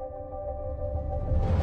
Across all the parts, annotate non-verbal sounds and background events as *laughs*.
あ。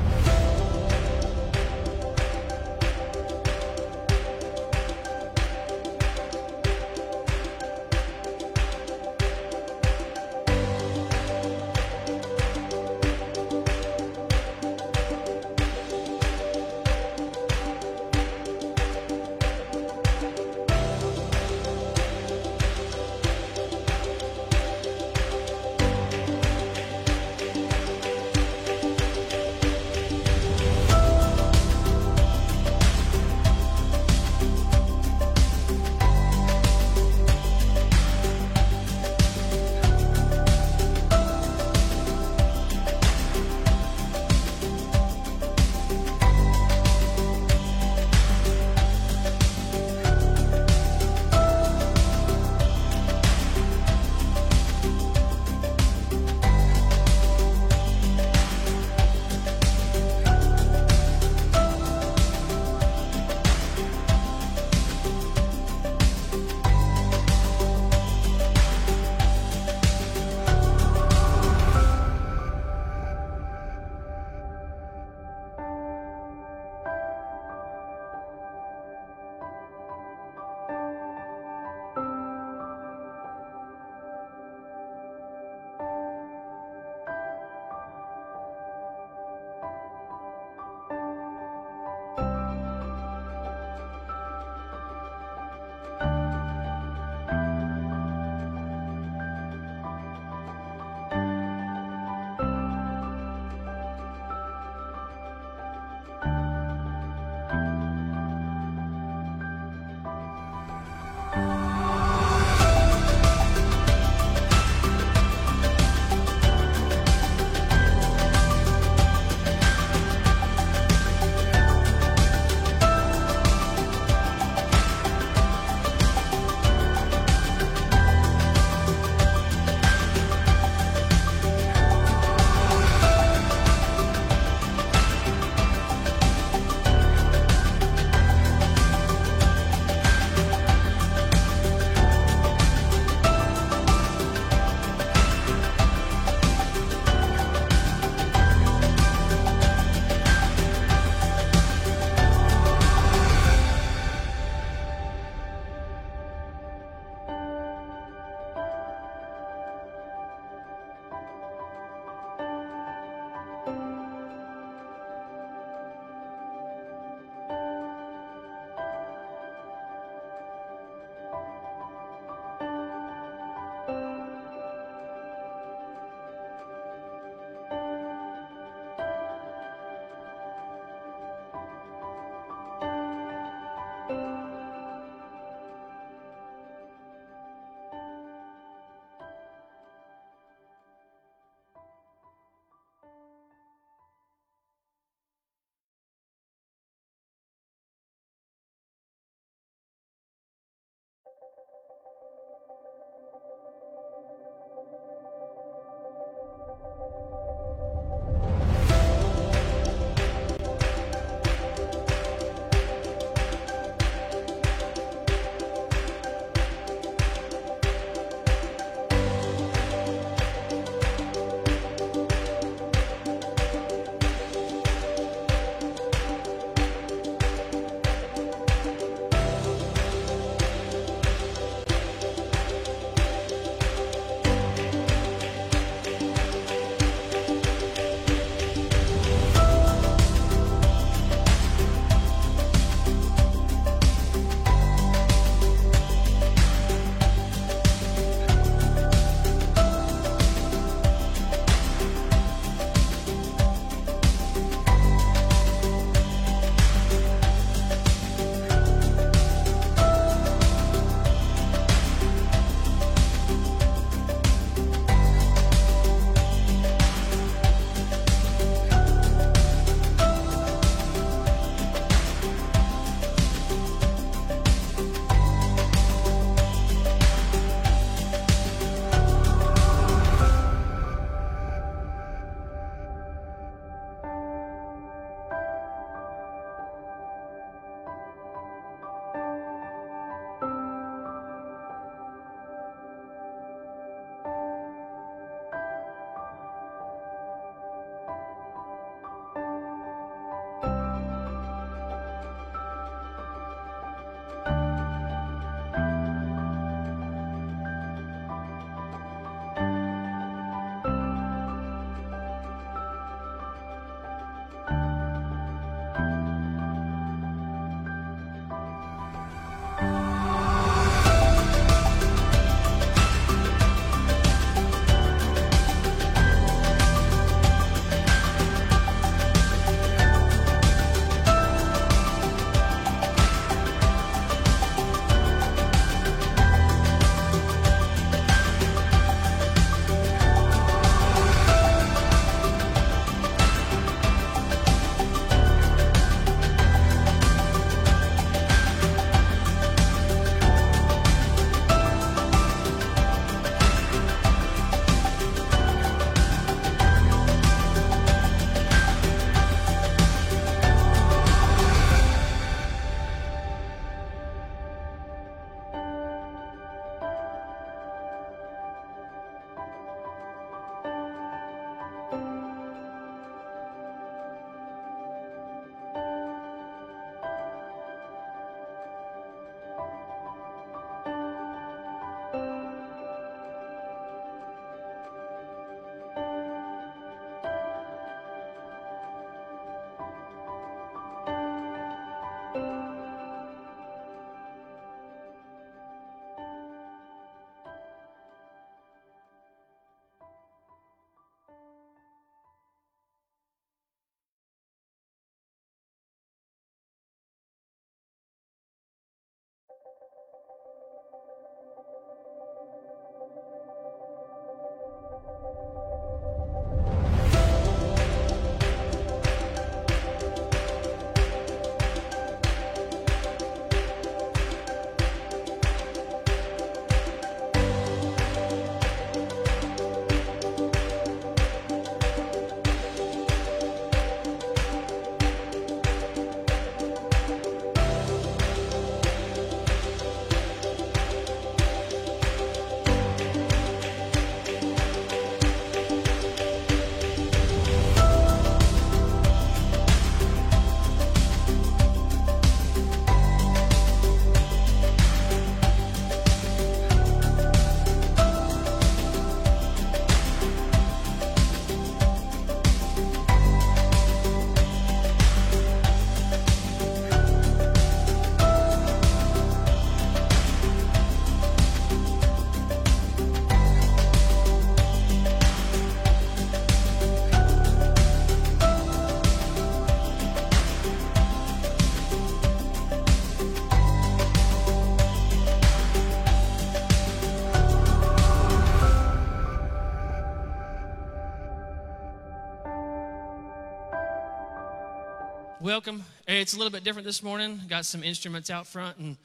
Welcome. It's a little bit different this morning. Got some instruments out front,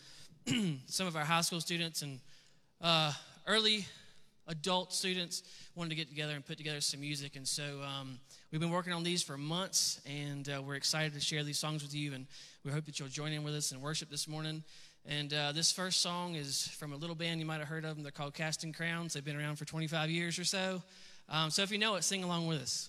and *clears throat* some of our high school students and uh, early adult students wanted to get together and put together some music. And so um, we've been working on these for months, and uh, we're excited to share these songs with you. And we hope that you'll join in with us in worship this morning. And uh, this first song is from a little band you might have heard of them. They're called Casting Crowns. They've been around for 25 years or so. Um, so if you know it, sing along with us.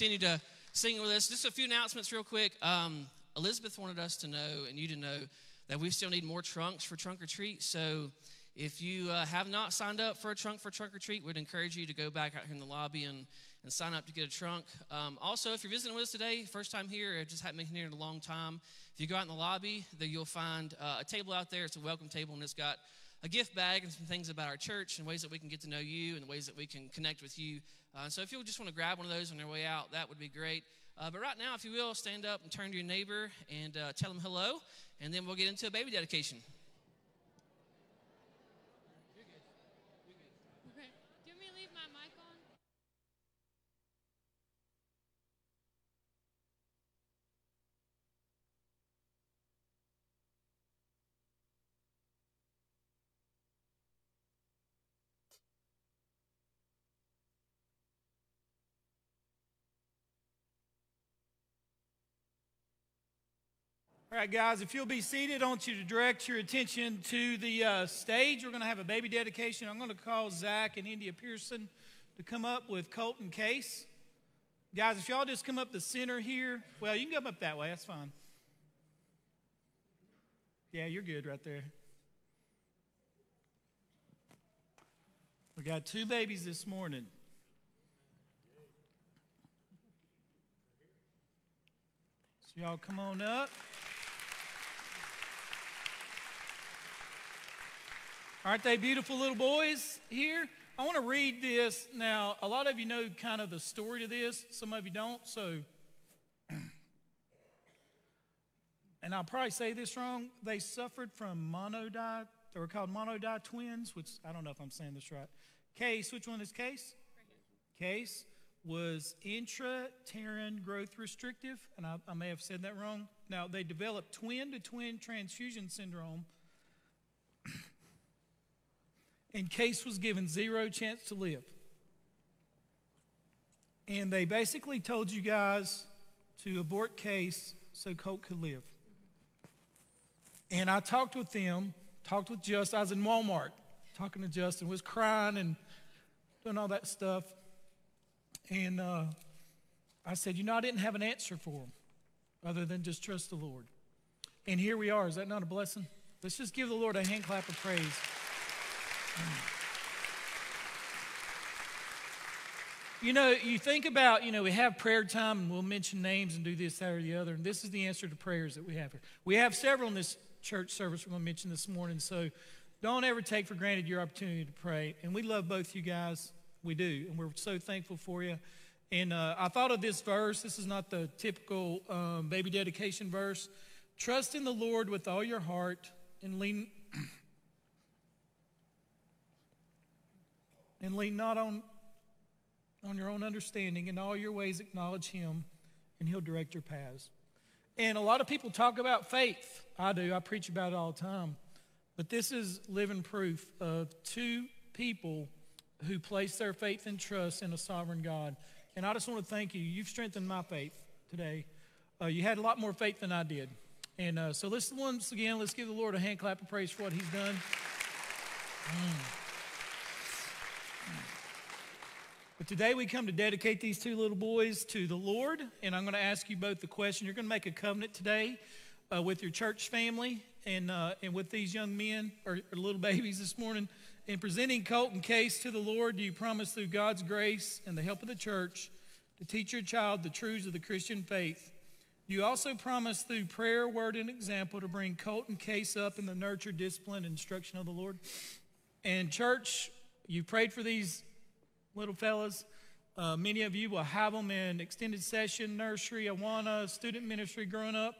continue to sing with us. Just a few announcements, real quick. Um, Elizabeth wanted us to know, and you to know, that we still need more trunks for trunk or treat. So if you uh, have not signed up for a trunk for trunk or treat, we'd encourage you to go back out here in the lobby and, and sign up to get a trunk. Um, also, if you're visiting with us today, first time here, or just haven't been here in a long time, if you go out in the lobby, there you'll find uh, a table out there. It's a welcome table, and it's got a gift bag and some things about our church and ways that we can get to know you and ways that we can connect with you uh, so if you'll just want to grab one of those on your way out, that would be great. Uh, but right now, if you will, stand up and turn to your neighbor and uh, tell them hello, and then we'll get into a baby dedication. All right, guys, if you'll be seated, I want you to direct your attention to the uh, stage. We're going to have a baby dedication. I'm going to call Zach and India Pearson to come up with Colton Case. Guys, if y'all just come up the center here, well, you can come up that way, that's fine. Yeah, you're good right there. We got two babies this morning. So, y'all come on up. Aren't they beautiful little boys here? I want to read this. Now, a lot of you know kind of the story to this, some of you don't. So, *clears throat* and I'll probably say this wrong. They suffered from monodi, they were called monodi twins, which I don't know if I'm saying this right. Case, which one is case? Case was intrauterine growth restrictive, and I, I may have said that wrong. Now, they developed twin to twin transfusion syndrome and Case was given zero chance to live. And they basically told you guys to abort Case so Colt could live. And I talked with them, talked with Justin. I was in Walmart talking to Justin, was crying and doing all that stuff. And uh, I said, You know, I didn't have an answer for him other than just trust the Lord. And here we are. Is that not a blessing? Let's just give the Lord a hand clap of praise. You know, you think about, you know, we have prayer time and we'll mention names and do this, that, or the other. And this is the answer to prayers that we have here. We have several in this church service we're going to mention this morning. So don't ever take for granted your opportunity to pray. And we love both you guys. We do. And we're so thankful for you. And uh, I thought of this verse. This is not the typical um, baby dedication verse. Trust in the Lord with all your heart and lean and lean not on, on your own understanding. In all your ways, acknowledge Him, and He'll direct your paths. And a lot of people talk about faith. I do, I preach about it all the time. But this is living proof of two people who place their faith and trust in a sovereign God. And I just want to thank you. You've strengthened my faith today. Uh, you had a lot more faith than I did. And uh, so let's once again, let's give the Lord a hand clap of praise for what He's done. Mm. But today we come to dedicate these two little boys to the Lord, and I'm going to ask you both the question. You're going to make a covenant today uh, with your church family and, uh, and with these young men or, or, little *laughs* babies this morning. In presenting Colton and Case to the Lord, do you promise through God's grace and the help of the church to teach your child the truths of the Christian faith? You also promise through prayer, word, and example to bring Colton and Case up in the nurture, discipline, and instruction of the Lord. And church, you prayed for these little fellas. Uh, many of you will have them in extended session, nursery, Awana, student ministry growing up.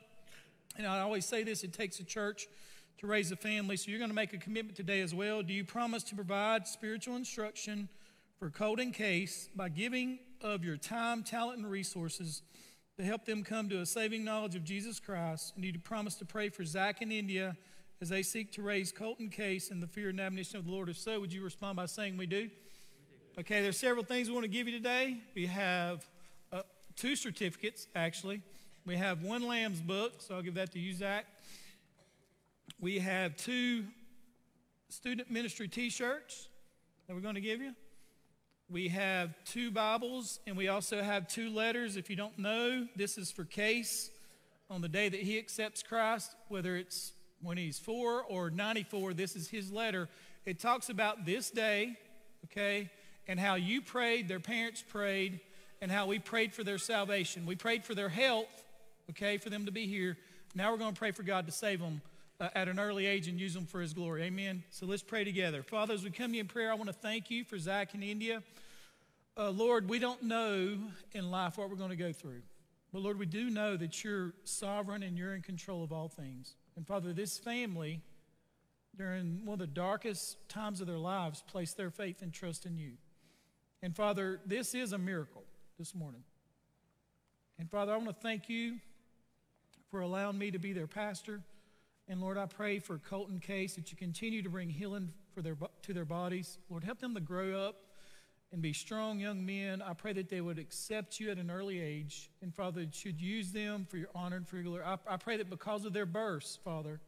And I always say this it takes a church to raise a family. So you're going to make a commitment today as well. Do you promise to provide spiritual instruction for Colton Case by giving of your time, talent, and resources to help them come to a saving knowledge of Jesus Christ? And do you promise to pray for Zach and India as they seek to raise Colton Case in the fear and admonition of the Lord? If so, would you respond by saying, We do? Okay, there's several things we want to give you today. We have uh, two certificates, actually. We have one Lamb's book, so I'll give that to you, Zach. We have two student ministry t shirts that we're going to give you. We have two Bibles, and we also have two letters. If you don't know, this is for Case on the day that he accepts Christ, whether it's when he's four or 94, this is his letter. It talks about this day, okay? and how you prayed, their parents prayed, and how we prayed for their salvation. We prayed for their health, okay, for them to be here. Now we're going to pray for God to save them uh, at an early age and use them for His glory. Amen. So let's pray together. Father, as we come to you in prayer, I want to thank you for Zach in India. Uh, Lord, we don't know in life what we're going to go through. But Lord, we do know that you're sovereign and you're in control of all things. And Father, this family, during one of the darkest times of their lives, placed their faith and trust in you. And Father, this is a miracle this morning. And Father, I want to thank you for allowing me to be their pastor. And Lord, I pray for Colton Case that you continue to bring healing for their, to their bodies. Lord, help them to grow up and be strong young men. I pray that they would accept you at an early age. And Father, that you'd use them for your honor and for your glory. I, I pray that because of their births, Father,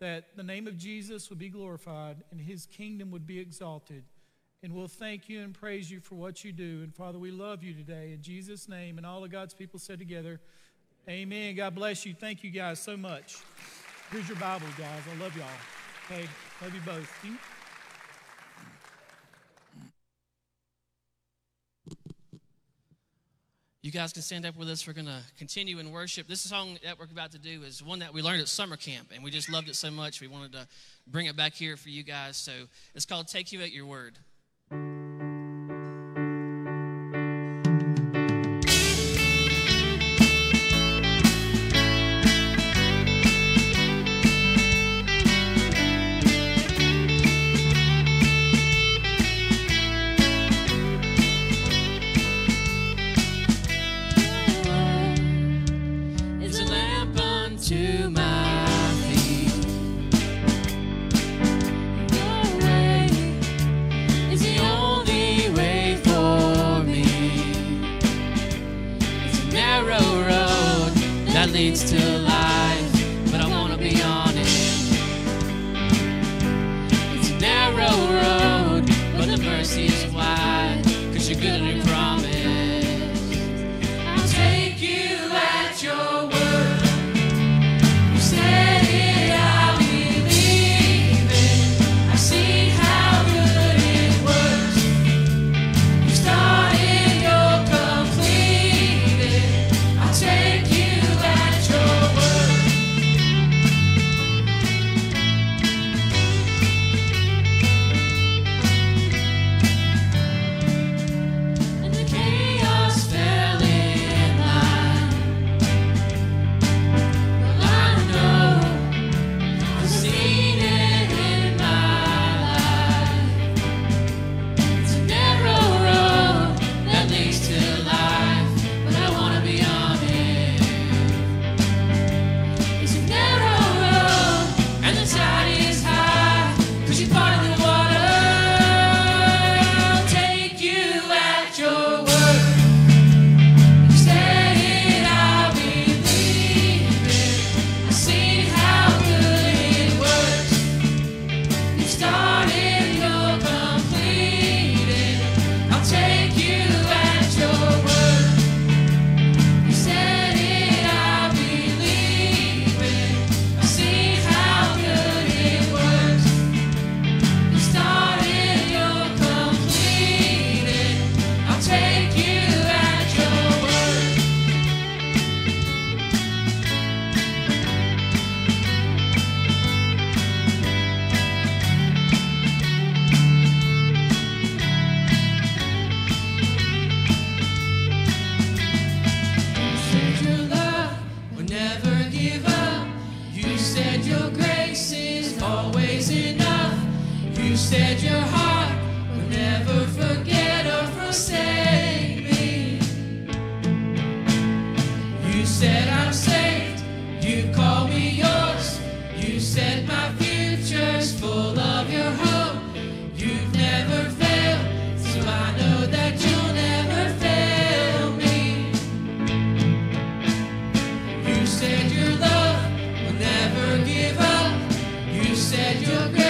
that the name of Jesus would be glorified and his kingdom would be exalted. And we'll thank you and praise you for what you do. And Father, we love you today. In Jesus' name, and all of God's people said together, Amen. God bless you. Thank you guys so much. Here's your Bible, guys. I love y'all. Okay? Love you both. You guys can stand up with us. We're going to continue in worship. This song that we're about to do is one that we learned at summer camp, and we just loved it so much. We wanted to bring it back here for you guys. So it's called Take You at Your Word. said your love will never give up. You said your grace.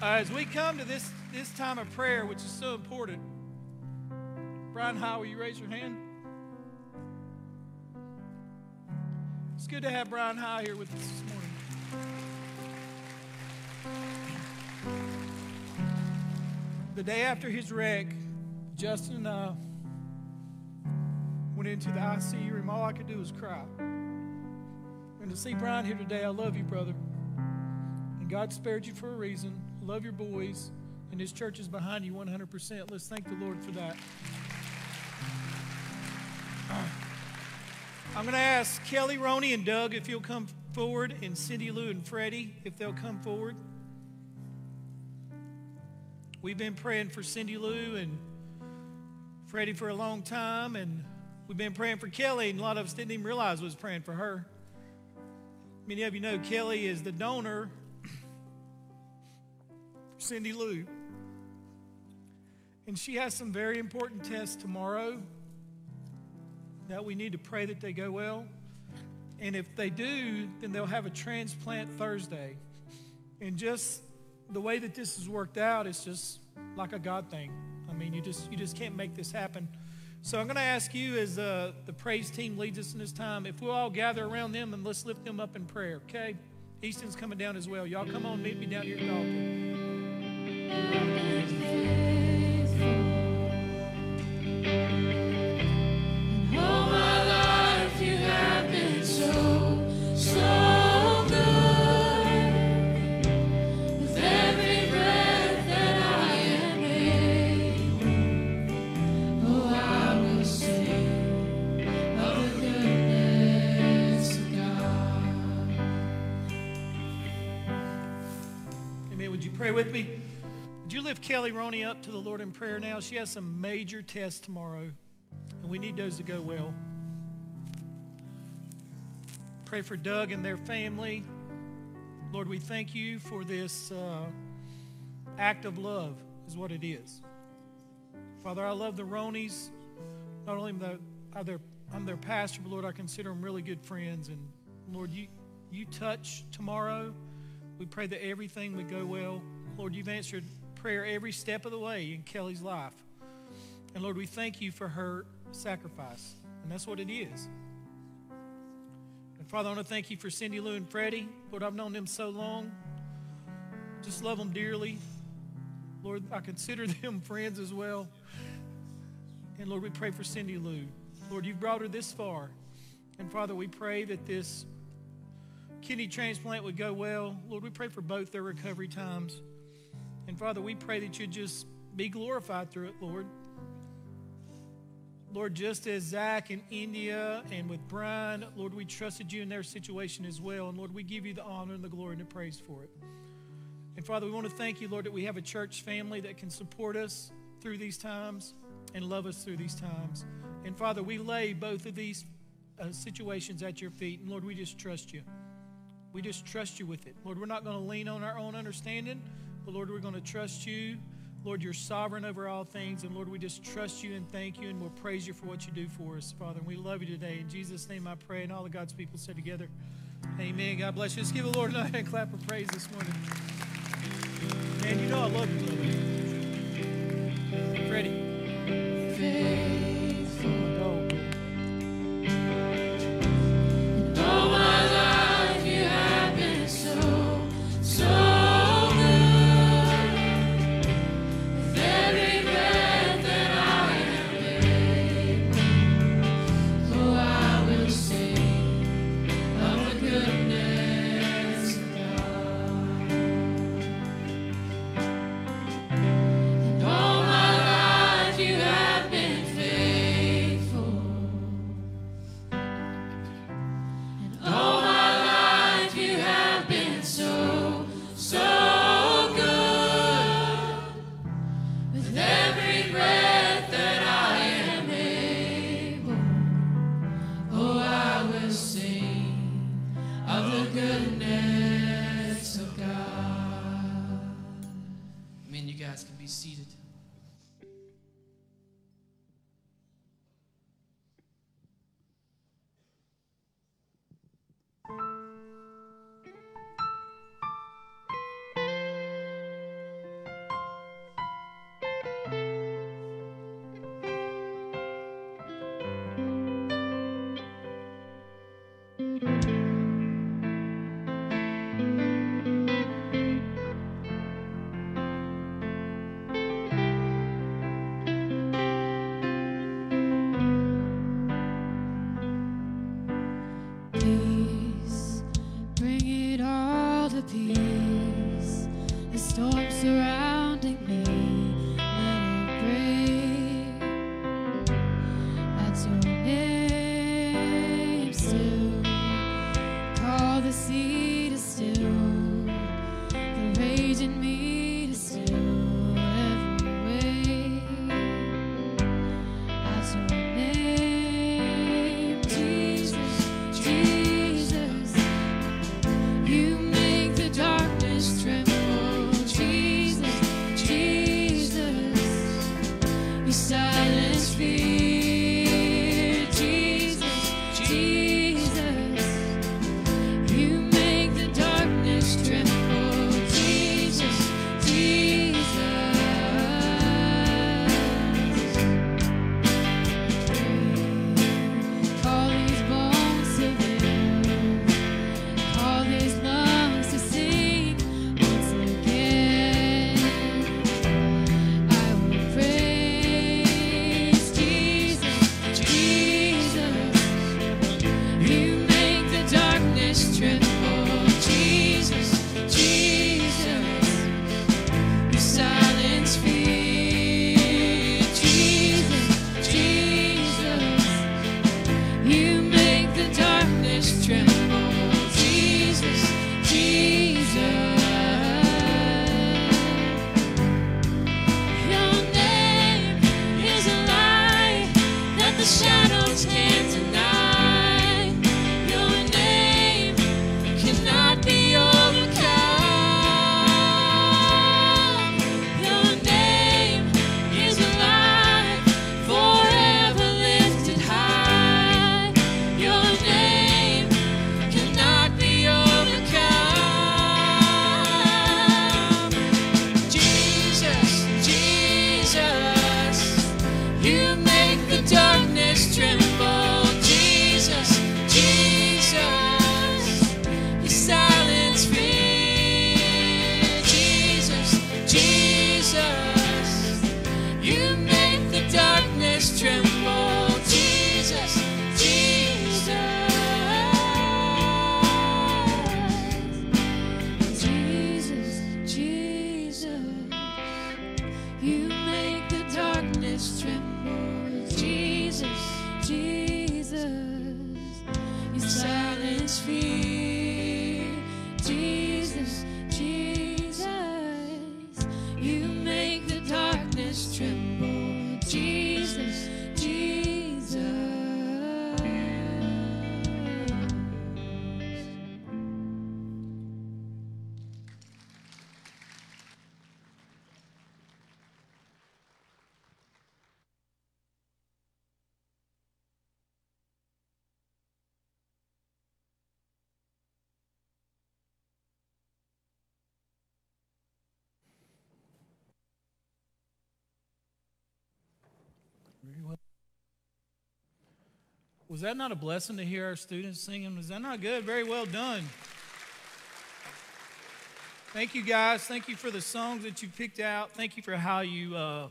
As we come to this, this time of prayer, which is so important, Brian Howell, will you raise your hand? It's good to have Brian High here with us this morning. The day after his wreck, Justin and I went into the ICU room. All I could do was cry. And to see Brian here today, I love you, brother. And God spared you for a reason. Love your boys, and this church is behind you 100%. Let's thank the Lord for that. I'm going to ask Kelly, Ronnie, and Doug if you'll come forward, and Cindy Lou and Freddie if they'll come forward. We've been praying for Cindy Lou and Freddie for a long time, and we've been praying for Kelly, and a lot of us didn't even realize we was praying for her. Many of you know Kelly is the donor Cindy Lou. And she has some very important tests tomorrow that we need to pray that they go well. And if they do, then they'll have a transplant Thursday. And just the way that this has worked out, it's just like a God thing. I mean, you just you just can't make this happen. So I'm going to ask you, as uh, the praise team leads us in this time, if we'll all gather around them and let's lift them up in prayer. Okay? Easton's coming down as well. Y'all come on, meet me down here at the altar. With me? Would you lift Kelly Roney up to the Lord in prayer now? She has some major tests tomorrow, and we need those to go well. Pray for Doug and their family. Lord, we thank you for this uh, act of love, is what it is. Father, I love the Ronies. Not only am I their, I'm their pastor, but Lord, I consider them really good friends. And Lord, you, you touch tomorrow. We pray that everything would go well. Lord, you've answered prayer every step of the way in Kelly's life. And Lord, we thank you for her sacrifice. And that's what it is. And Father, I want to thank you for Cindy Lou and Freddie. Lord, I've known them so long. Just love them dearly. Lord, I consider *laughs* them friends as well. And Lord, we pray for Cindy Lou. Lord, you've brought her this far. And Father, we pray that this kidney transplant would go well. Lord, we pray for both their recovery times. And Father, we pray that you just be glorified through it, Lord. Lord, just as Zach in India and with Brian, Lord, we trusted you in their situation as well. And Lord, we give you the honor and the glory and the praise for it. And Father, we want to thank you, Lord, that we have a church family that can support us through these times and love us through these times. And Father, we lay both of these uh, situations at your feet. And Lord, we just trust you. We just trust you with it. Lord, we're not going to lean on our own understanding. But Lord, we're going to trust you. Lord, you're sovereign over all things. And Lord, we just trust you and thank you and we'll praise you for what you do for us, Father. And we love you today. In Jesus' name I pray. And all of God's people said together, Amen. God bless you. Let's give the Lord a hand *laughs* clap of praise this morning. Man, you know I love you, love you. Freddie. Was that not a blessing to hear our students singing? Was that not good? Very well done. Thank you, guys. Thank you for the songs that you picked out. Thank you for how you uh,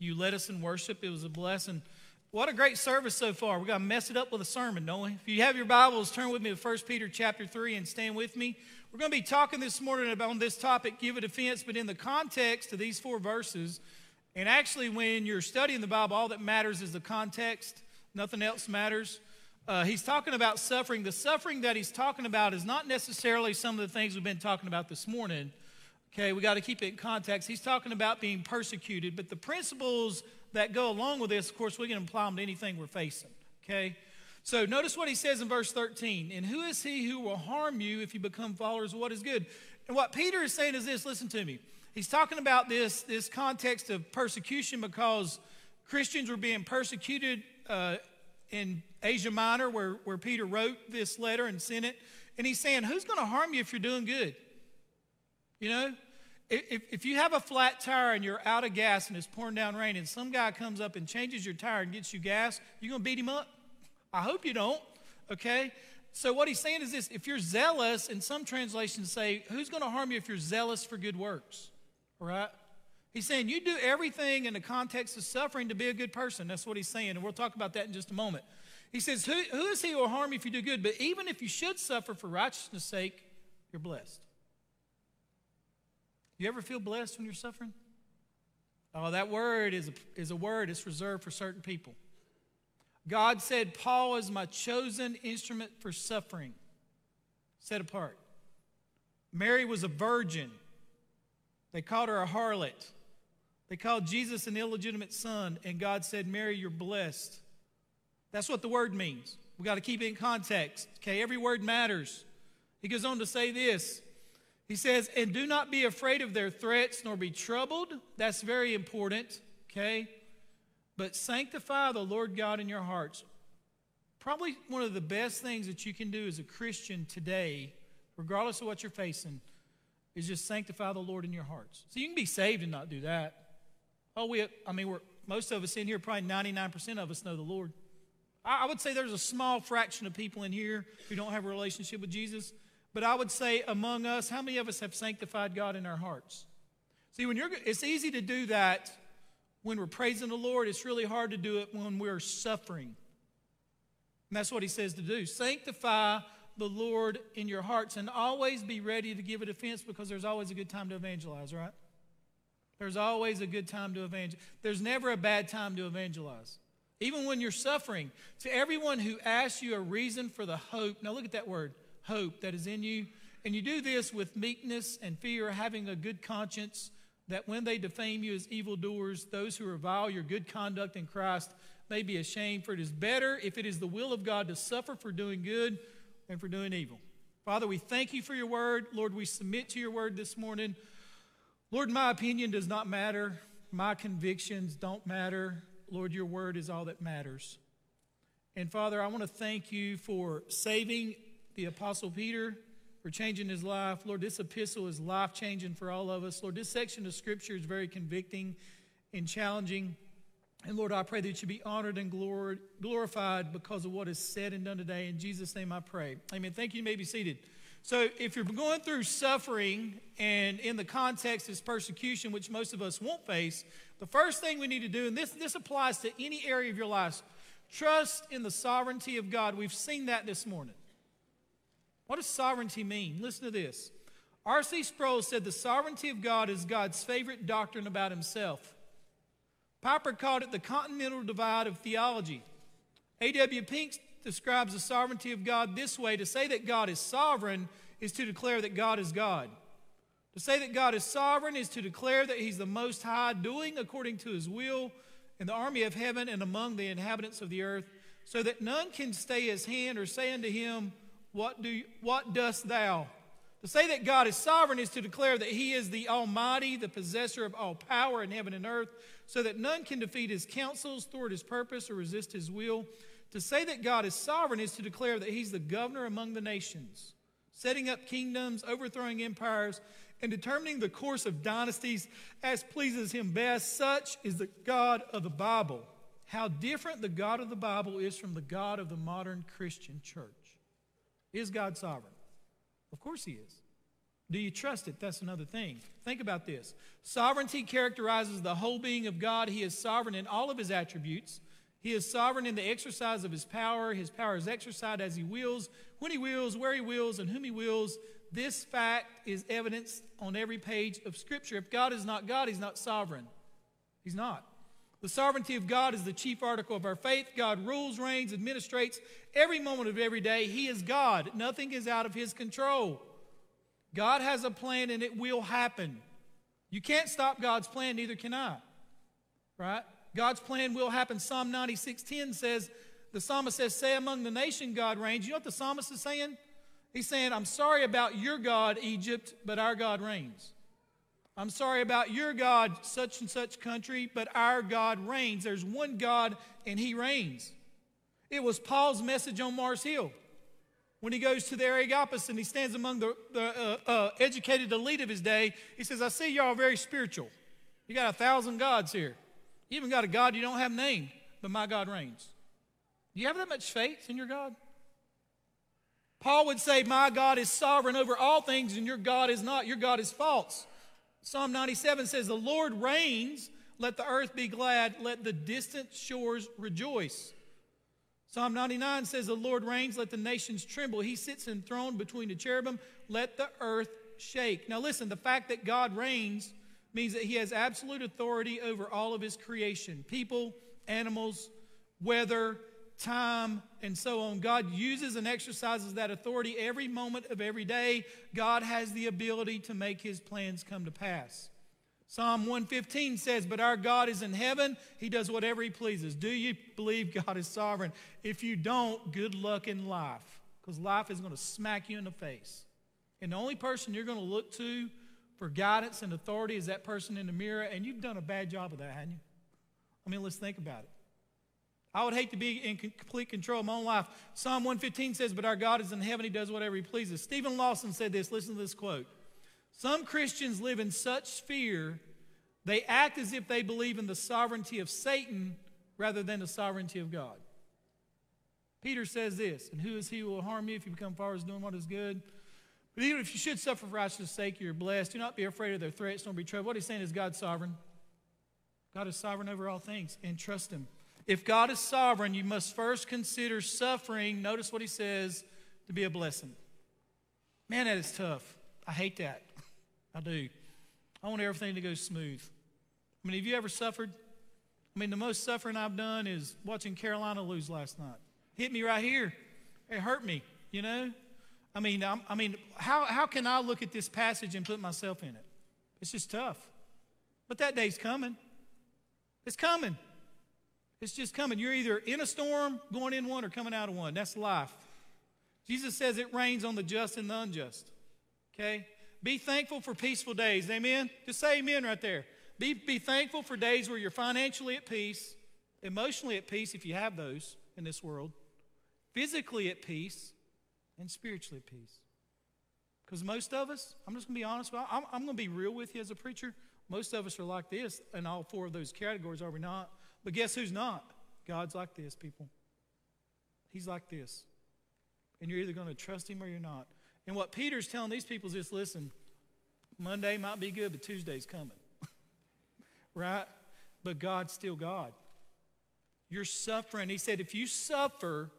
you led us in worship. It was a blessing. What a great service so far. We're going to mess it up with a sermon, don't we? If you have your Bibles, turn with me to 1 Peter chapter 3 and stand with me. We're going to be talking this morning about this topic, give it a defense, but in the context of these four verses. And actually, when you're studying the Bible, all that matters is the context. Nothing else matters. Uh, he's talking about suffering. The suffering that he's talking about is not necessarily some of the things we've been talking about this morning. Okay, we got to keep it in context. He's talking about being persecuted, but the principles that go along with this, of course, we can apply them to anything we're facing. Okay, so notice what he says in verse 13. And who is he who will harm you if you become followers of what is good? And what Peter is saying is this listen to me. He's talking about this, this context of persecution because Christians were being persecuted uh, in Asia Minor, where, where Peter wrote this letter and sent it. And he's saying, Who's going to harm you if you're doing good? You know, if, if you have a flat tire and you're out of gas and it's pouring down rain and some guy comes up and changes your tire and gets you gas, you're going to beat him up? I hope you don't, okay? So what he's saying is this if you're zealous, and some translations say, who's going to harm you if you're zealous for good works? All right? He's saying you do everything in the context of suffering to be a good person. That's what he's saying, and we'll talk about that in just a moment. He says, Who, who is he who will harm you if you do good? But even if you should suffer for righteousness' sake, you're blessed. You ever feel blessed when you're suffering? Oh, that word is a, is a word, it's reserved for certain people. God said, Paul is my chosen instrument for suffering, set apart. Mary was a virgin. They called her a harlot. They called Jesus an illegitimate son, and God said, Mary, you're blessed. That's what the word means. We got to keep it in context. Okay, every word matters. He goes on to say this. He says, And do not be afraid of their threats, nor be troubled. That's very important. Okay? But sanctify the Lord God in your hearts. Probably one of the best things that you can do as a Christian today, regardless of what you're facing, is just sanctify the Lord in your hearts. So you can be saved and not do that. Oh, we, I mean, we're, most of us in here, probably 99% of us know the Lord. I, I would say there's a small fraction of people in here who don't have a relationship with Jesus. But I would say among us, how many of us have sanctified God in our hearts? See, when you're, it's easy to do that when we're praising the Lord. It's really hard to do it when we're suffering. And that's what he says to do. Sanctify the Lord in your hearts and always be ready to give a defense because there's always a good time to evangelize, right? There's always a good time to evangelize. There's never a bad time to evangelize. Even when you're suffering, to everyone who asks you a reason for the hope, now look at that word, hope that is in you. And you do this with meekness and fear, having a good conscience, that when they defame you as evildoers, those who revile your good conduct in Christ may be ashamed. For it is better, if it is the will of God, to suffer for doing good than for doing evil. Father, we thank you for your word. Lord, we submit to your word this morning. Lord, my opinion does not matter. My convictions don't matter. Lord, your word is all that matters. And Father, I want to thank you for saving the Apostle Peter, for changing his life. Lord, this epistle is life changing for all of us. Lord, this section of Scripture is very convicting and challenging. And Lord, I pray that you be honored and glorified because of what is said and done today. In Jesus' name I pray. Amen. Thank you. You may be seated. So, if you're going through suffering, and in the context is persecution, which most of us won't face, the first thing we need to do, and this, this applies to any area of your life, trust in the sovereignty of God. We've seen that this morning. What does sovereignty mean? Listen to this. R.C. Sproul said the sovereignty of God is God's favorite doctrine about himself. Piper called it the continental divide of theology. A.W. Pink describes the sovereignty of God this way to say that God is sovereign is to declare that God is God. To say that God is sovereign is to declare that He's the Most High, doing according to His will in the army of heaven and among the inhabitants of the earth, so that none can stay His hand or say unto Him, What, do what dost thou? To say that God is sovereign is to declare that He is the Almighty, the possessor of all power in heaven and earth, so that none can defeat His counsels, thwart His purpose, or resist His will. To say that God is sovereign is to declare that He's the governor among the nations, setting up kingdoms, overthrowing empires, and determining the course of dynasties as pleases Him best. Such is the God of the Bible. How different the God of the Bible is from the God of the modern Christian church. Is God sovereign? Of course He is. Do you trust it? That's another thing. Think about this. Sovereignty characterizes the whole being of God. He is sovereign in all of His attributes. He is sovereign in the exercise of his power. His power is exercised as he wills, when he wills, where he wills, and whom he wills. This fact is evidenced on every page of Scripture. If God is not God, he's not sovereign. He's not. The sovereignty of God is the chief article of our faith. God rules, reigns, administrates every moment of every day. He is God. Nothing is out of his control. God has a plan and it will happen. You can't stop God's plan, neither can I. Right? God's plan will happen. Psalm 96:10 says, the psalmist says, Say among the nation God reigns. You know what the psalmist is saying? He's saying, I'm sorry about your God, Egypt, but our God reigns. I'm sorry about your God, such and such country, but our God reigns. There's one God, and He reigns. It was Paul's message on Mars Hill when he goes to the Areopagus and he stands among the, the uh, uh, educated elite of his day. He says, I see y'all very spiritual. You got a thousand gods here. You even got a God you don't have named, but my God reigns. Do you have that much faith in your God? Paul would say, My God is sovereign over all things, and your God is not. Your God is false. Psalm 97 says, The Lord reigns. Let the earth be glad. Let the distant shores rejoice. Psalm 99 says, The Lord reigns. Let the nations tremble. He sits enthroned between the cherubim. Let the earth shake. Now, listen, the fact that God reigns means that he has absolute authority over all of his creation people, animals, weather, time, and so on. God uses and exercises that authority every moment of every day. God has the ability to make his plans come to pass. Psalm 115 says, But our God is in heaven. He does whatever he pleases. Do you believe God is sovereign? If you don't, good luck in life, because life is going to smack you in the face. And the only person you're going to look to for guidance and authority is that person in the mirror, and you've done a bad job of that, haven't you? I mean, let's think about it. I would hate to be in complete control of my own life. Psalm 115 says, But our God is in heaven, He does whatever He pleases. Steven Lawson said this. Listen to this quote. Some Christians live in such fear, they act as if they believe in the sovereignty of Satan rather than the sovereignty of God. Peter says this, and who is he who will harm you if you become far as doing what is good? But even if you should suffer for righteousness' sake, you're blessed. Do not be afraid of their threats, nor be troubled. What he's saying is God's sovereign. God is sovereign over all things, and trust him. If God is sovereign, you must first consider suffering, notice what he says, to be a blessing. Man, that is tough. I hate that. *laughs* I do. I want everything to go smooth. I mean, have you ever suffered? I mean, the most suffering I've done is watching Carolina lose last night. Hit me right here. It hurt me, you know? I mean, I'm, i mean, how, how can I look at this passage and put myself in it? It's just tough. But that day's coming. It's coming. It's just coming. You're either in a storm, going in one, or coming out of one. That's life. Jesus says it rains on the just and the unjust. Okay? Be thankful for peaceful days. Amen? Just say amen right there. Be, be thankful for days where you're financially at peace, emotionally at peace, if you have those in this world, physically at peace, and spiritually at peace. Because most of us, I'm just going to be honest, I'm, I'm going to be real with you as a preacher. Most of us are like this in all four of those categories, are we not? But guess who's not? God's like this, people. He's like this. And you're either going to trust him or you're not. And what Peter's telling these people is this listen, Monday might be good, but Tuesday's coming. *laughs* right? But God's still God. You're suffering. He said, if you suffer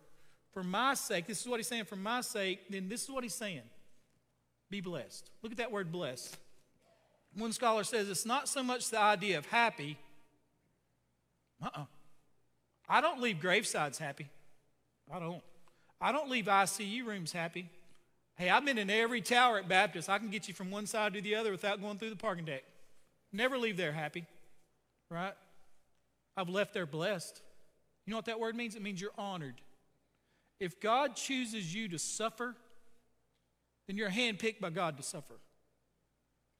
for my sake, this is what he's saying, for my sake, then this is what he's saying be blessed. Look at that word blessed. One scholar says it's not so much the idea of happy uh-uh. I don't leave gravesides happy. I don't. I don't leave ICU rooms happy. Hey, I've been in every tower at Baptist. I can get you from one side to the other without going through the parking deck. Never leave there happy, right? I've left there blessed. You know what that word means? It means you're honored. If God chooses you to suffer, then you're handpicked by God to suffer.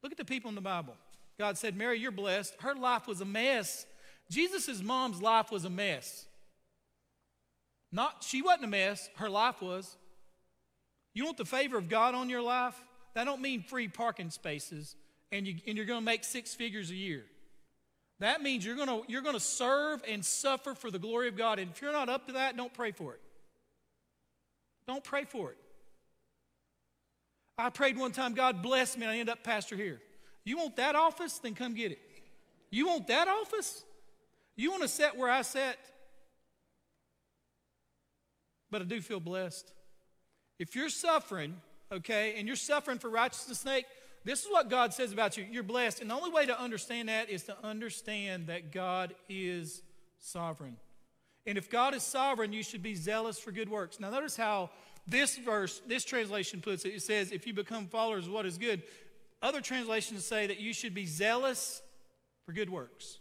Look at the people in the Bible. God said, Mary, you're blessed. Her life was a mess. Jesus' mom's life was a mess. Not, she wasn't a mess, her life was. You want the favor of God on your life? That don't mean free parking spaces and, you, and you're going to make six figures a year. That means you're going to you're going to serve and suffer for the glory of God. And if you're not up to that, don't pray for it. Don't pray for it. I prayed one time, God bless me, and I end up pastor here. You want that office? Then come get it. You want that office? You want to sit where I sat? But I do feel blessed. If you're suffering, okay, and you're suffering for righteousness' sake, this is what God says about you. You're blessed. And the only way to understand that is to understand that God is sovereign. And if God is sovereign, you should be zealous for good works. Now, notice how this verse, this translation puts it. It says, if you become followers of what is good. Other translations say that you should be zealous for good works.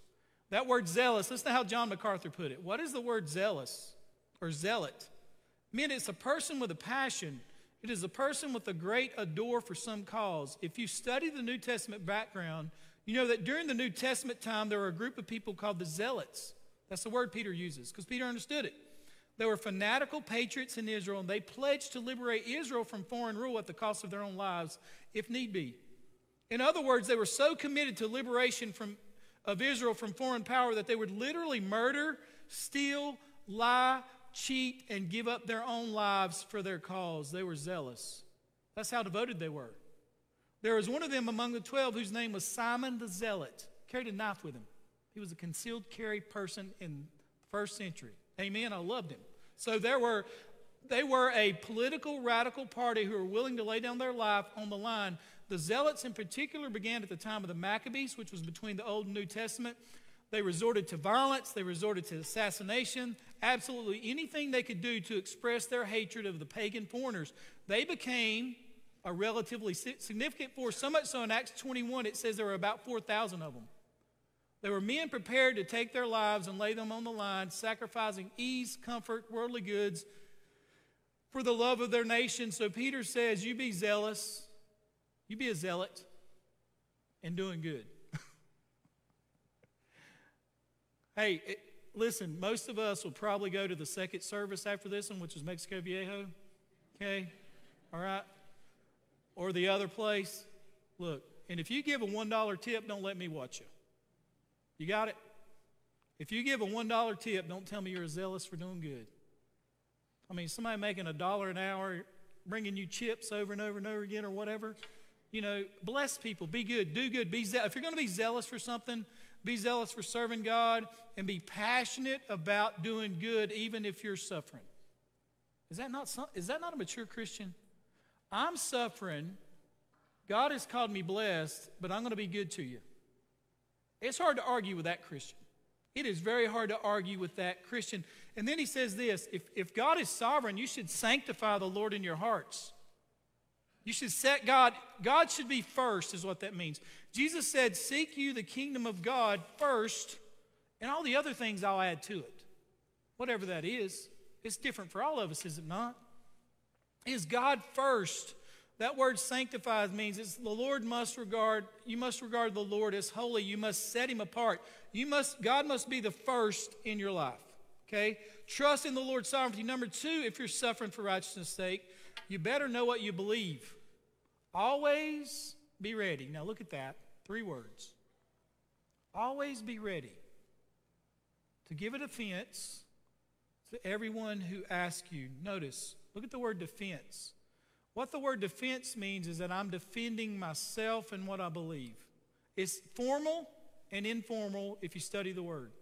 That word zealous, listen to how John MacArthur put it. What is the word zealous or zealot? I mean, it's a person with a passion. It is a person with a great adore for some cause. If you study the New Testament background, you know that during the New Testament time, there were a group of people called the zealots. That's the word Peter uses because Peter understood it. There were fanatical patriots in Israel, and they pledged to liberate Israel from foreign rule at the cost of their own lives, if need be. In other words, they were so committed to liberation from of Israel from foreign power that they would literally murder, steal, lie, cheat, and give up their own lives for their cause. They were zealous. That's how devoted they were. There was one of them among the twelve whose name was Simon the Zealot, carried a knife with him. He was a concealed carry person in the first century. Amen. I loved him. So there were they were a political radical party who were willing to lay down their life on the line The Zealots, in particular, began at the time of the Maccabees, which was between the Old and New Testament. They resorted to violence, they resorted to assassination, absolutely anything they could do to express their hatred of the pagan foreigners. They became a relatively significant force, so much so in Acts 21, it says there were about 4,000 of them. There were men prepared to take their lives and lay them on the line, sacrificing ease, comfort, worldly goods for the love of their nation. So Peter says, You be zealous, you be a zealot, and doing good. *laughs* hey, it, listen, most of us will probably go to the second service after this one, which is Mexico Viejo. Okay? All right? Or the other place. Look, and if you give a $1 tip, don't let me watch you. You got it? If you give a $1 tip, don't tell me you're zealous for doing good. I mean, somebody making a dollar an hour, bringing you chips over and over and over again or whatever. You know, bless people, be good, do good, be zealous. If you're going to be zealous for something, be zealous for serving God and be passionate about doing good even if you're suffering. Is that not, some, is that not a mature Christian? I'm suffering. God has called me blessed, but I'm going to be good to you. It's hard to argue with that Christian. It is very hard to argue with that Christian. And then he says this if, if God is sovereign, you should sanctify the Lord in your hearts. You should set God, God should be first, is what that means. Jesus said, Seek you the kingdom of God first, and all the other things I'll add to it. Whatever that is, it's different for all of us, is it not? Is God first? That word sanctifies means it's the Lord must regard, you must regard the Lord as holy. You must set him apart. You must, God must be the first in your life. Okay? Trust in the Lord's sovereignty. Number two, if you're suffering for righteousness' sake, you better know what you believe. Always be ready. Now look at that. Three words. Always be ready to give a defense to everyone who asks you. Notice, look at the word defense. What the word defense means is that I'm defending myself and what I believe. It's formal and informal if you study the word.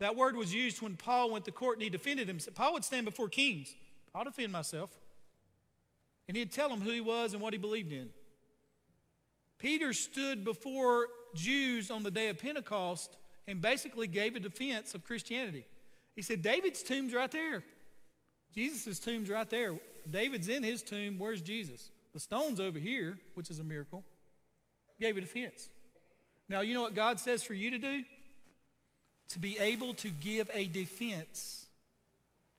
That word was used when Paul went to court and he defended himself. Paul would stand before kings. I'll defend myself. And he'd tell them who he was and what he believed in. Peter stood before Jews on the day of Pentecost and basically gave a defense of Christianity. He said, David's tomb's right there. Jesus' tomb's right there. David's in his tomb. Where's Jesus? The stone's over here, which is a miracle. Gave a defense. Now, you know what God says for you to do? To be able to give a defense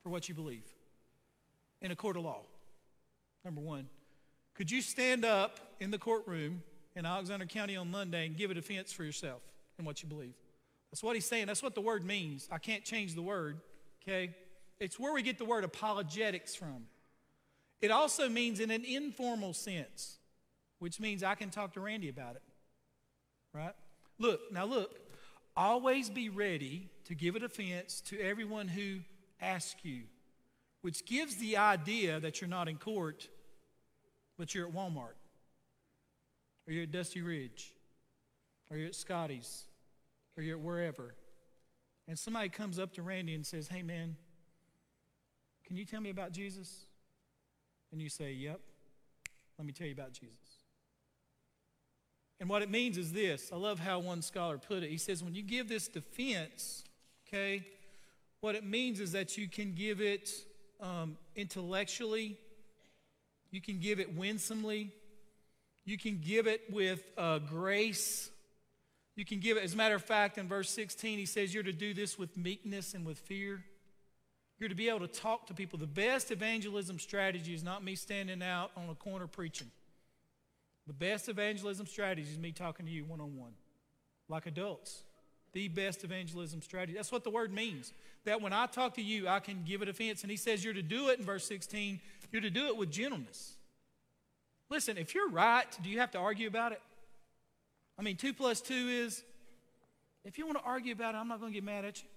for what you believe in a court of law. Number one. Could you stand up in the courtroom in Alexander County on Monday and give a defense for yourself and what you believe? That's what he's saying. That's what the word means. I can't change the word, okay? It's where we get the word apologetics from. It also means in an informal sense, which means I can talk to Randy about it. Right? Look, now look, always be ready to give a defense to everyone who asks you, which gives the idea that you're not in court, but you're at Walmart, or you're at Dusty Ridge, or you're at Scotty's, or you're at wherever. And somebody comes up to Randy and says, Hey, man, can you tell me about Jesus? And you say, Yep. Let me tell you about Jesus. And what it means is this I love how one scholar put it. He says, when you give this defense, okay, what it means is that you can give it um, intellectually, you can give it winsomely, you can give it with uh, grace. You can give it, as a matter of fact, in verse 16, he says, You're to do this with meekness and with fear. You're to be able to talk to people. The best evangelism strategy is not me standing out on a corner preaching. The best evangelism strategy is me talking to you one on one, like adults. The best evangelism strategy. That's what the word means. That when I talk to you, I can give a defense. And he says you're to do it in verse 16, you're to do it with gentleness. Listen, if you're right, do you have to argue about it? I mean, two plus two is, if you want to argue about it, I'm not going to get mad at you.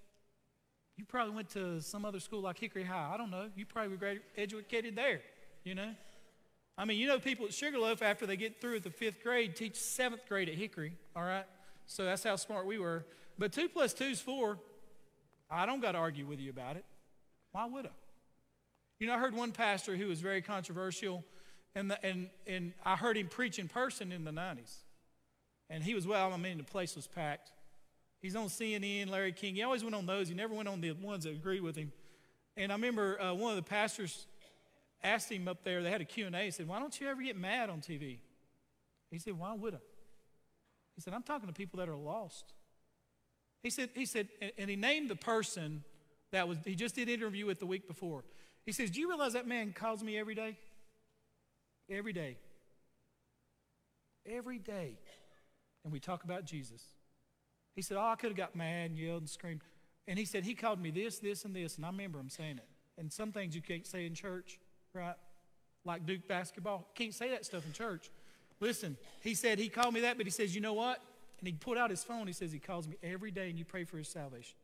You probably went to some other school like Hickory High. I don't know. You probably were educated there, you know? I mean, you know, people at Sugarloaf, after they get through at the fifth grade, teach seventh grade at Hickory, all right? So that's how smart we were. But two plus two is four. I don't got to argue with you about it. Why would I? You know, I heard one pastor who was very controversial, And, the, and, and I heard him preach in person in the 90s. And he was, well, I mean, the place was packed. He's on CNN, Larry King. He always went on those. He never went on the ones that agreed with him. And I remember uh, one of the pastors asked him up there, they had a Q&A, he said, why don't you ever get mad on TV? He said, why would I? He said, I'm talking to people that are lost. He said, he said, and he named the person that was, he just did an interview with the week before. He says, do you realize that man calls me every day? Every day. Every day. And we talk about Jesus. He said, Oh, I could have got mad and yelled and screamed. And he said, He called me this, this, and this. And I remember him saying it. And some things you can't say in church, right? Like Duke basketball. Can't say that stuff in church. Listen, he said, He called me that, but he says, You know what? And he put out his phone. He says, He calls me every day and you pray for his salvation.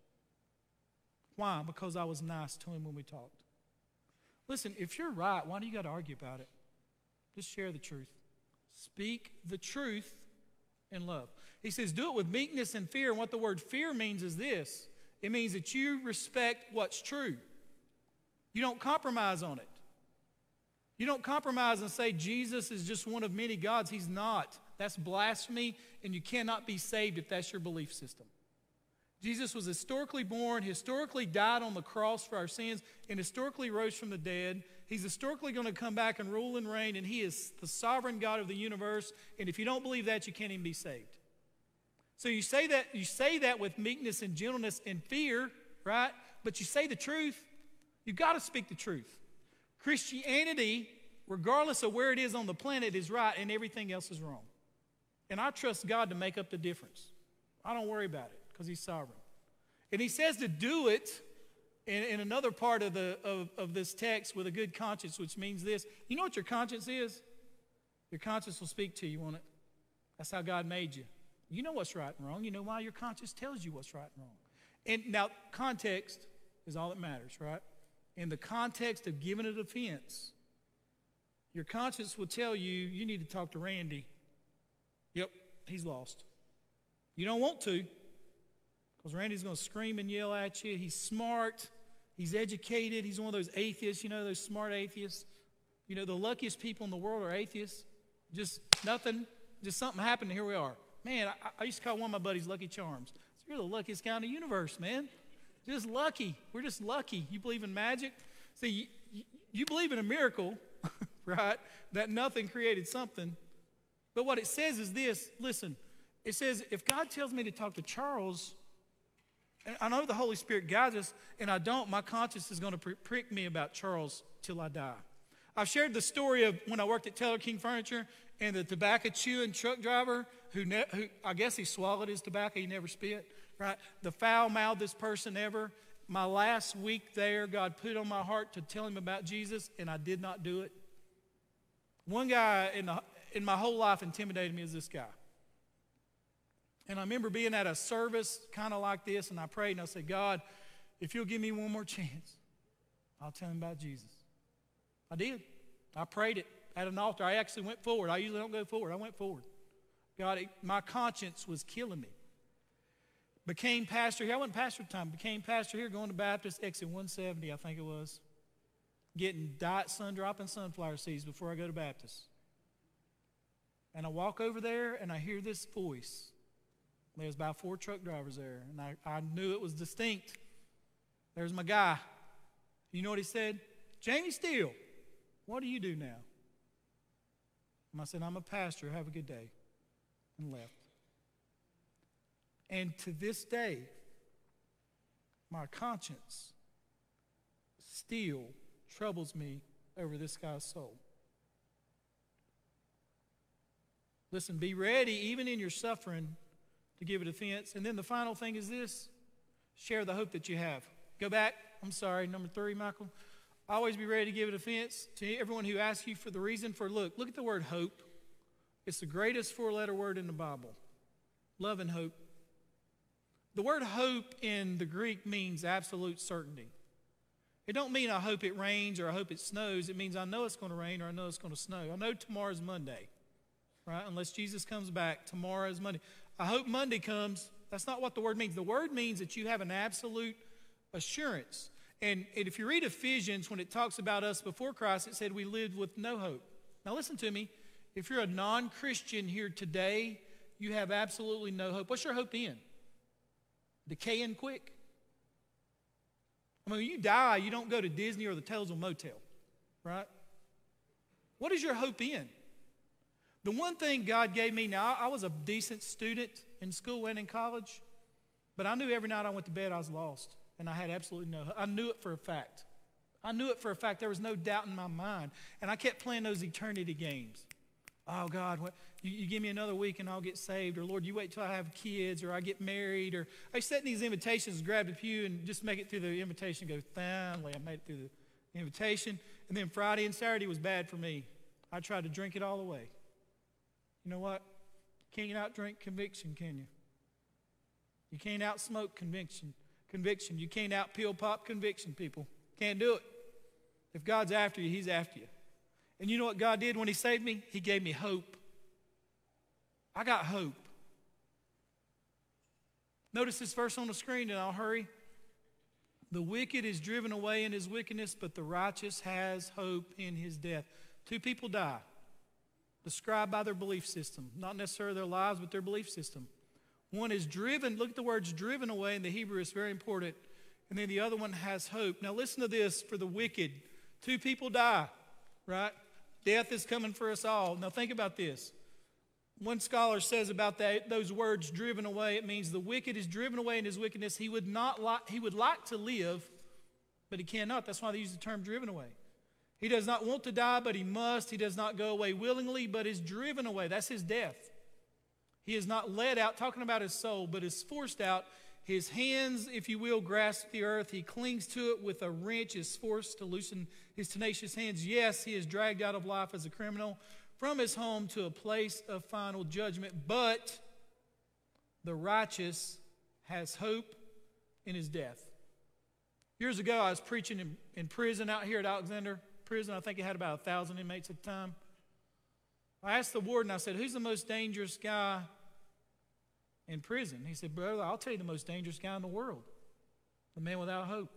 Why? Because I was nice to him when we talked. Listen, if you're right, why do you got to argue about it? Just share the truth. Speak the truth in love. He says, do it with meekness and fear. And what the word fear means is this it means that you respect what's true, you don't compromise on it. You don't compromise and say Jesus is just one of many gods. He's not. That's blasphemy, and you cannot be saved if that's your belief system. Jesus was historically born, historically died on the cross for our sins, and historically rose from the dead. He's historically going to come back and rule and reign, and He is the sovereign God of the universe. And if you don't believe that, you can't even be saved. So you say that you say that with meekness and gentleness and fear, right? But you say the truth. You've got to speak the truth. Christianity, regardless of where it is on the planet, is right, and everything else is wrong. And I trust God to make up the difference. I don't worry about it because He's sovereign. And He says to do it in, in another part of, the, of, of this text with a good conscience, which means this. You know what your conscience is? Your conscience will speak to you on it. That's how God made you. You know what's right and wrong. You know why your conscience tells you what's right and wrong. And now, context is all that matters, right? In the context of giving a defense, your conscience will tell you you need to talk to Randy. Yep, he's lost. You don't want to, because Randy's going to scream and yell at you. He's smart. He's educated. He's one of those atheists, you know, those smart atheists. You know, the luckiest people in the world are atheists. Just nothing, just something happened, here we are. Man, I, I used to call one of my buddies Lucky Charms. So you're the luckiest guy in the universe, man. Just lucky. We're just lucky. You believe in magic? See, you, you believe in a miracle, *laughs* right? That nothing created something. But what it says is this listen, it says, if God tells me to talk to Charles, and I know the Holy Spirit guides us, and I don't, my conscience is going to prick me about Charles till I die. I've shared the story of when I worked at Taylor King Furniture and the tobacco chewing truck driver who, ne- who I guess he swallowed his tobacco, he never spit, right? The foul mouthedest person ever. My last week there, God put on my heart to tell him about Jesus, and I did not do it. One guy in, the, in my whole life intimidated me as this guy. And I remember being at a service kind of like this, and I prayed and I said, God, if you'll give me one more *laughs* chance, I'll tell him about Jesus. I did. I prayed it at an altar. I actually went forward. I usually don't go forward. I went forward. God, it, my conscience was killing me. Became pastor here. I wasn't pastor at the time. Became pastor here, going to Baptist, exit 170, I think it was. Getting diet sun dropping sunflower seeds before I go to Baptist. And I walk over there and I hear this voice. There's about four truck drivers there, and I, I knew it was distinct. There's my guy. You know what he said? Jamie Steele, what do you do now? And I said, I'm a pastor. Have a good day. And left. And to this day, my conscience still troubles me over this guy's soul. Listen, be ready, even in your suffering, to give a defense. And then the final thing is this share the hope that you have. Go back. I'm sorry, number three, Michael. Always be ready to give a defense to everyone who asks you for the reason for look. Look at the word hope. It's the greatest four letter word in the Bible love and hope. The word hope in the Greek means absolute certainty. It don't mean I hope it rains or I hope it snows. It means I know it's going to rain or I know it's going to snow. I know tomorrow's Monday, right? Unless Jesus comes back, tomorrow is Monday. I hope Monday comes. That's not what the word means. The word means that you have an absolute assurance. And, and if you read Ephesians, when it talks about us before Christ, it said we lived with no hope. Now, listen to me. If you're a non Christian here today, you have absolutely no hope. What's your hope in? Decaying quick? I mean, when you die, you don't go to Disney or the Tellsville Motel, right? What is your hope in? The one thing God gave me, now I was a decent student in school and in college, but I knew every night I went to bed I was lost. And I had absolutely no, I knew it for a fact. I knew it for a fact. There was no doubt in my mind. And I kept playing those eternity games. Oh, God, what, you, you, give me another week and I'll get saved. Or, Lord, you wait till I have kids or I get married. Or I set these invitations, grab a pew, and just make it through the invitation. Go, finally, I made it through the invitation. And then Friday and Saturday was bad for me. I tried to drink it all away. You know what? You can't outdrink conviction, can you? You can't outsmoke conviction. Conviction. You can't out pill pop conviction, people. Can't do it. If God's after you, He's after you. And you know what God did when He saved me? He gave me hope. I got hope. Notice this verse on the screen, and I'll hurry. The wicked is driven away in his wickedness, but the righteous has hope in his death. Two people die, described by their belief system, not necessarily their lives, but their belief system. One is driven, look at the words driven away in the Hebrew, it's very important. And then the other one has hope. Now, listen to this for the wicked. Two people die, right? Death is coming for us all. Now, think about this. One scholar says about that, those words driven away, it means the wicked is driven away in his wickedness. He would, not like, he would like to live, but he cannot. That's why they use the term driven away. He does not want to die, but he must. He does not go away willingly, but is driven away. That's his death. He is not led out, talking about his soul, but is forced out his hands, if you will, grasp the earth. He clings to it with a wrench, is forced to loosen his tenacious hands. Yes, he is dragged out of life as a criminal from his home to a place of final judgment. But the righteous has hope in his death. Years ago, I was preaching in, in prison out here at Alexander Prison. I think it had about a thousand inmates at the time. I asked the warden, I said, Who's the most dangerous guy in prison. He said, Brother, I'll tell you the most dangerous guy in the world the man without hope.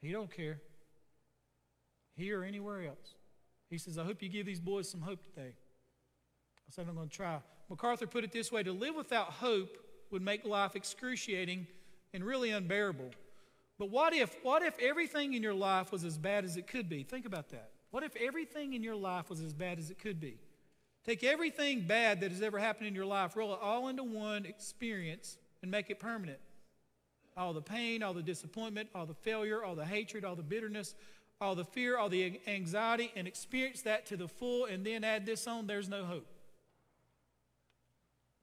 He don't care. Here or anywhere else. He says, I hope you give these boys some hope today. I said, I'm going to try. MacArthur put it this way to live without hope would make life excruciating and really unbearable. But what if, what if everything in your life was as bad as it could be? Think about that. What if everything in your life was as bad as it could be? Take everything bad that has ever happened in your life, roll it all into one experience, and make it permanent. All the pain, all the disappointment, all the failure, all the hatred, all the bitterness, all the fear, all the anxiety, and experience that to the full, and then add this on, there's no hope.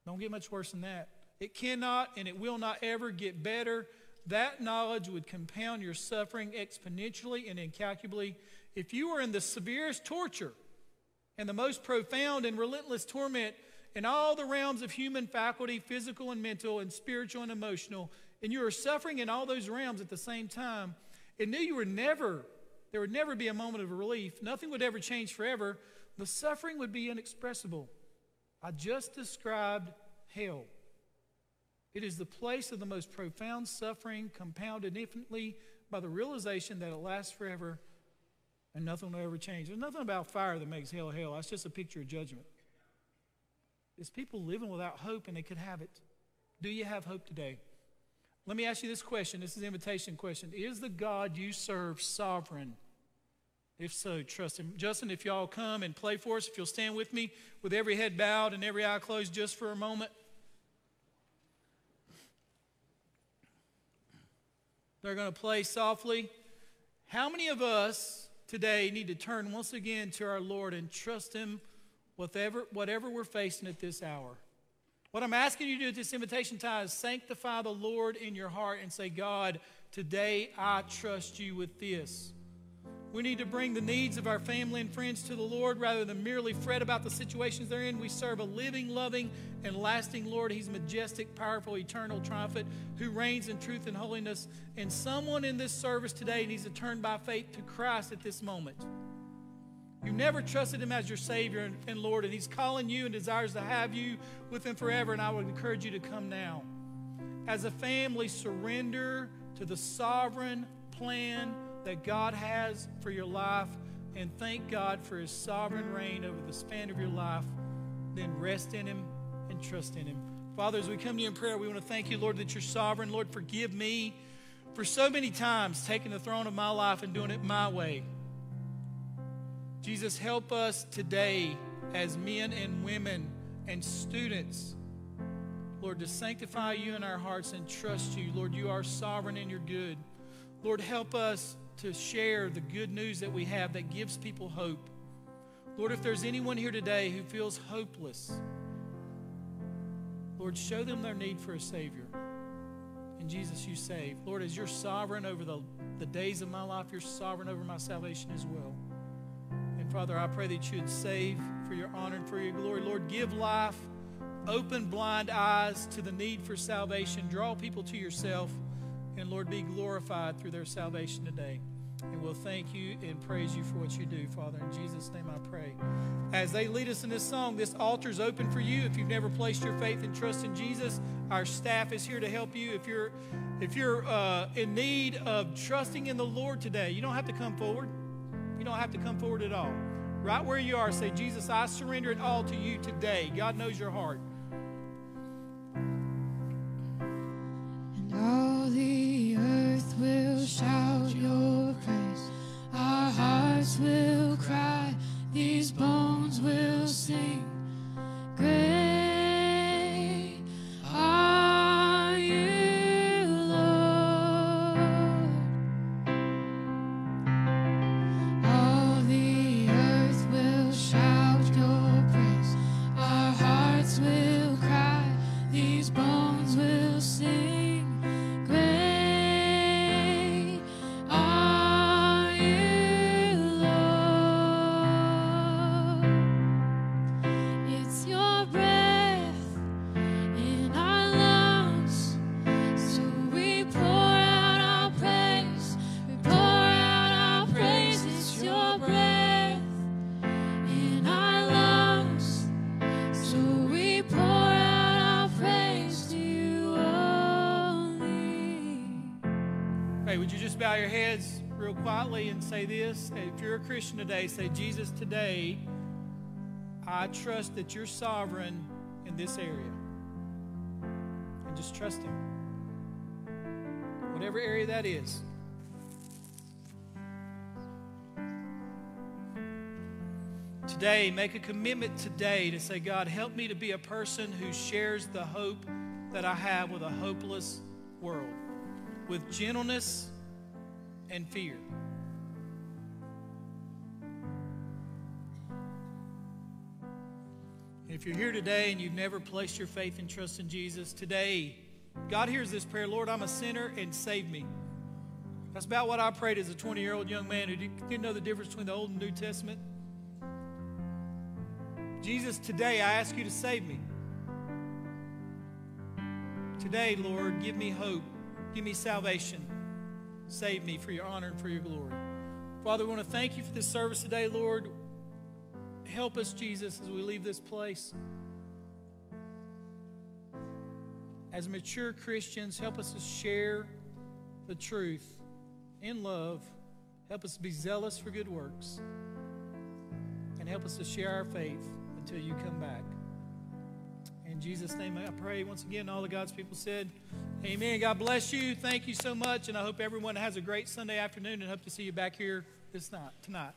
Don't get much worse than that. It cannot and it will not ever get better. That knowledge would compound your suffering exponentially and incalculably. If you were in the severest torture, and the most profound and relentless torment in all the realms of human faculty, physical and mental, and spiritual and emotional, and you are suffering in all those realms at the same time, and knew you were never, there would never be a moment of relief, nothing would ever change forever, the suffering would be inexpressible. I just described hell. It is the place of the most profound suffering, compounded infinitely by the realization that it lasts forever and nothing will ever change. There's nothing about fire that makes hell hell. That's just a picture of judgment. It's people living without hope and they could have it. Do you have hope today? Let me ask you this question. This is an invitation question. Is the God you serve sovereign? If so, trust him. Justin, if y'all come and play for us, if you'll stand with me with every head bowed and every eye closed just for a moment. They're going to play softly. How many of us today need to turn once again to our Lord and trust Him whatever, whatever we're facing at this hour. What I'm asking you to do at this invitation time is sanctify the Lord in your heart and say, God, today I trust you with this. We need to bring the needs of our family and friends to the Lord rather than merely fret about the situations they're in. We serve a living, loving, and lasting Lord. He's majestic, powerful, eternal, triumphant, who reigns in truth and holiness. And someone in this service today needs to turn by faith to Christ at this moment. You've never trusted Him as your Savior and, and Lord, and He's calling you and desires to have you with Him forever. And I would encourage you to come now. As a family, surrender to the sovereign plan that God has for your life. and thank God for his sovereign reign over the span of your life, then rest in him and trust in him. Father, as we come to you in prayer, we want to thank you, Lord, that you're sovereign. Lord, forgive me for so many times taking the throne of my life and doing it my way. Jesus, help us today as men and women and students, Lord, to sanctify you in our hearts and trust you. Lord, you are sovereign and you're good. Lord, help us to share the good news that we have that gives people hope. Lord, if there's anyone here today who feels hopeless, Lord, show them their need for a Savior. And Jesus, you save. Lord, as you're sovereign over the, the days of my life, you're sovereign over my salvation as well. And Father, I pray that you would save for your honor and for your glory. Lord, give life, open blind eyes to the need for salvation, draw people to yourself, and Lord, be glorified through their salvation today. And we'll thank you and praise you for what you do, Father. In Jesus' name I pray. As they lead us in this song, this altar is open for you. If you've never placed your faith and trust in Jesus, our staff is here to help you. If you're if you're uh, in need of trusting in the Lord today, you don't have to come forward. You don't have to come forward at all. Right where you are, say, Jesus, I surrender it all to you today. God knows your heart. Will shout your praise, our hearts will cry. These bones will sing. Great heads real quietly and say this? If you're a Christian today, say, Jesus, today I trust that you're sovereign in this area. And just trust Him. Whatever area that is. Today, make a commitment today to say, God, help me to be a person who shares the hope that I have with a hopeless world with gentleness and fear. If you're here today and you've never placed your faith and trust in Jesus, today, God hears this prayer Lord, I'm a sinner and save me. That's about what I prayed as a 20 year old young man who didn't know the difference between the Old and New Testament. Jesus, today I ask you to save me. Today, Lord, give me hope. Give me salvation. Save me for your honor and for your glory. Father, we want to thank you for this service today, Lord. Help us, Jesus, as we leave this place. As mature Christians, help us to share the truth in love. Help us be zealous for good works. And help us to share our faith until you come back. In Jesus' name I pray. Once again, all the God's people said, Amen. God bless you. Thank you so much. And I hope everyone has a great Sunday afternoon and hope to see you back here this night tonight.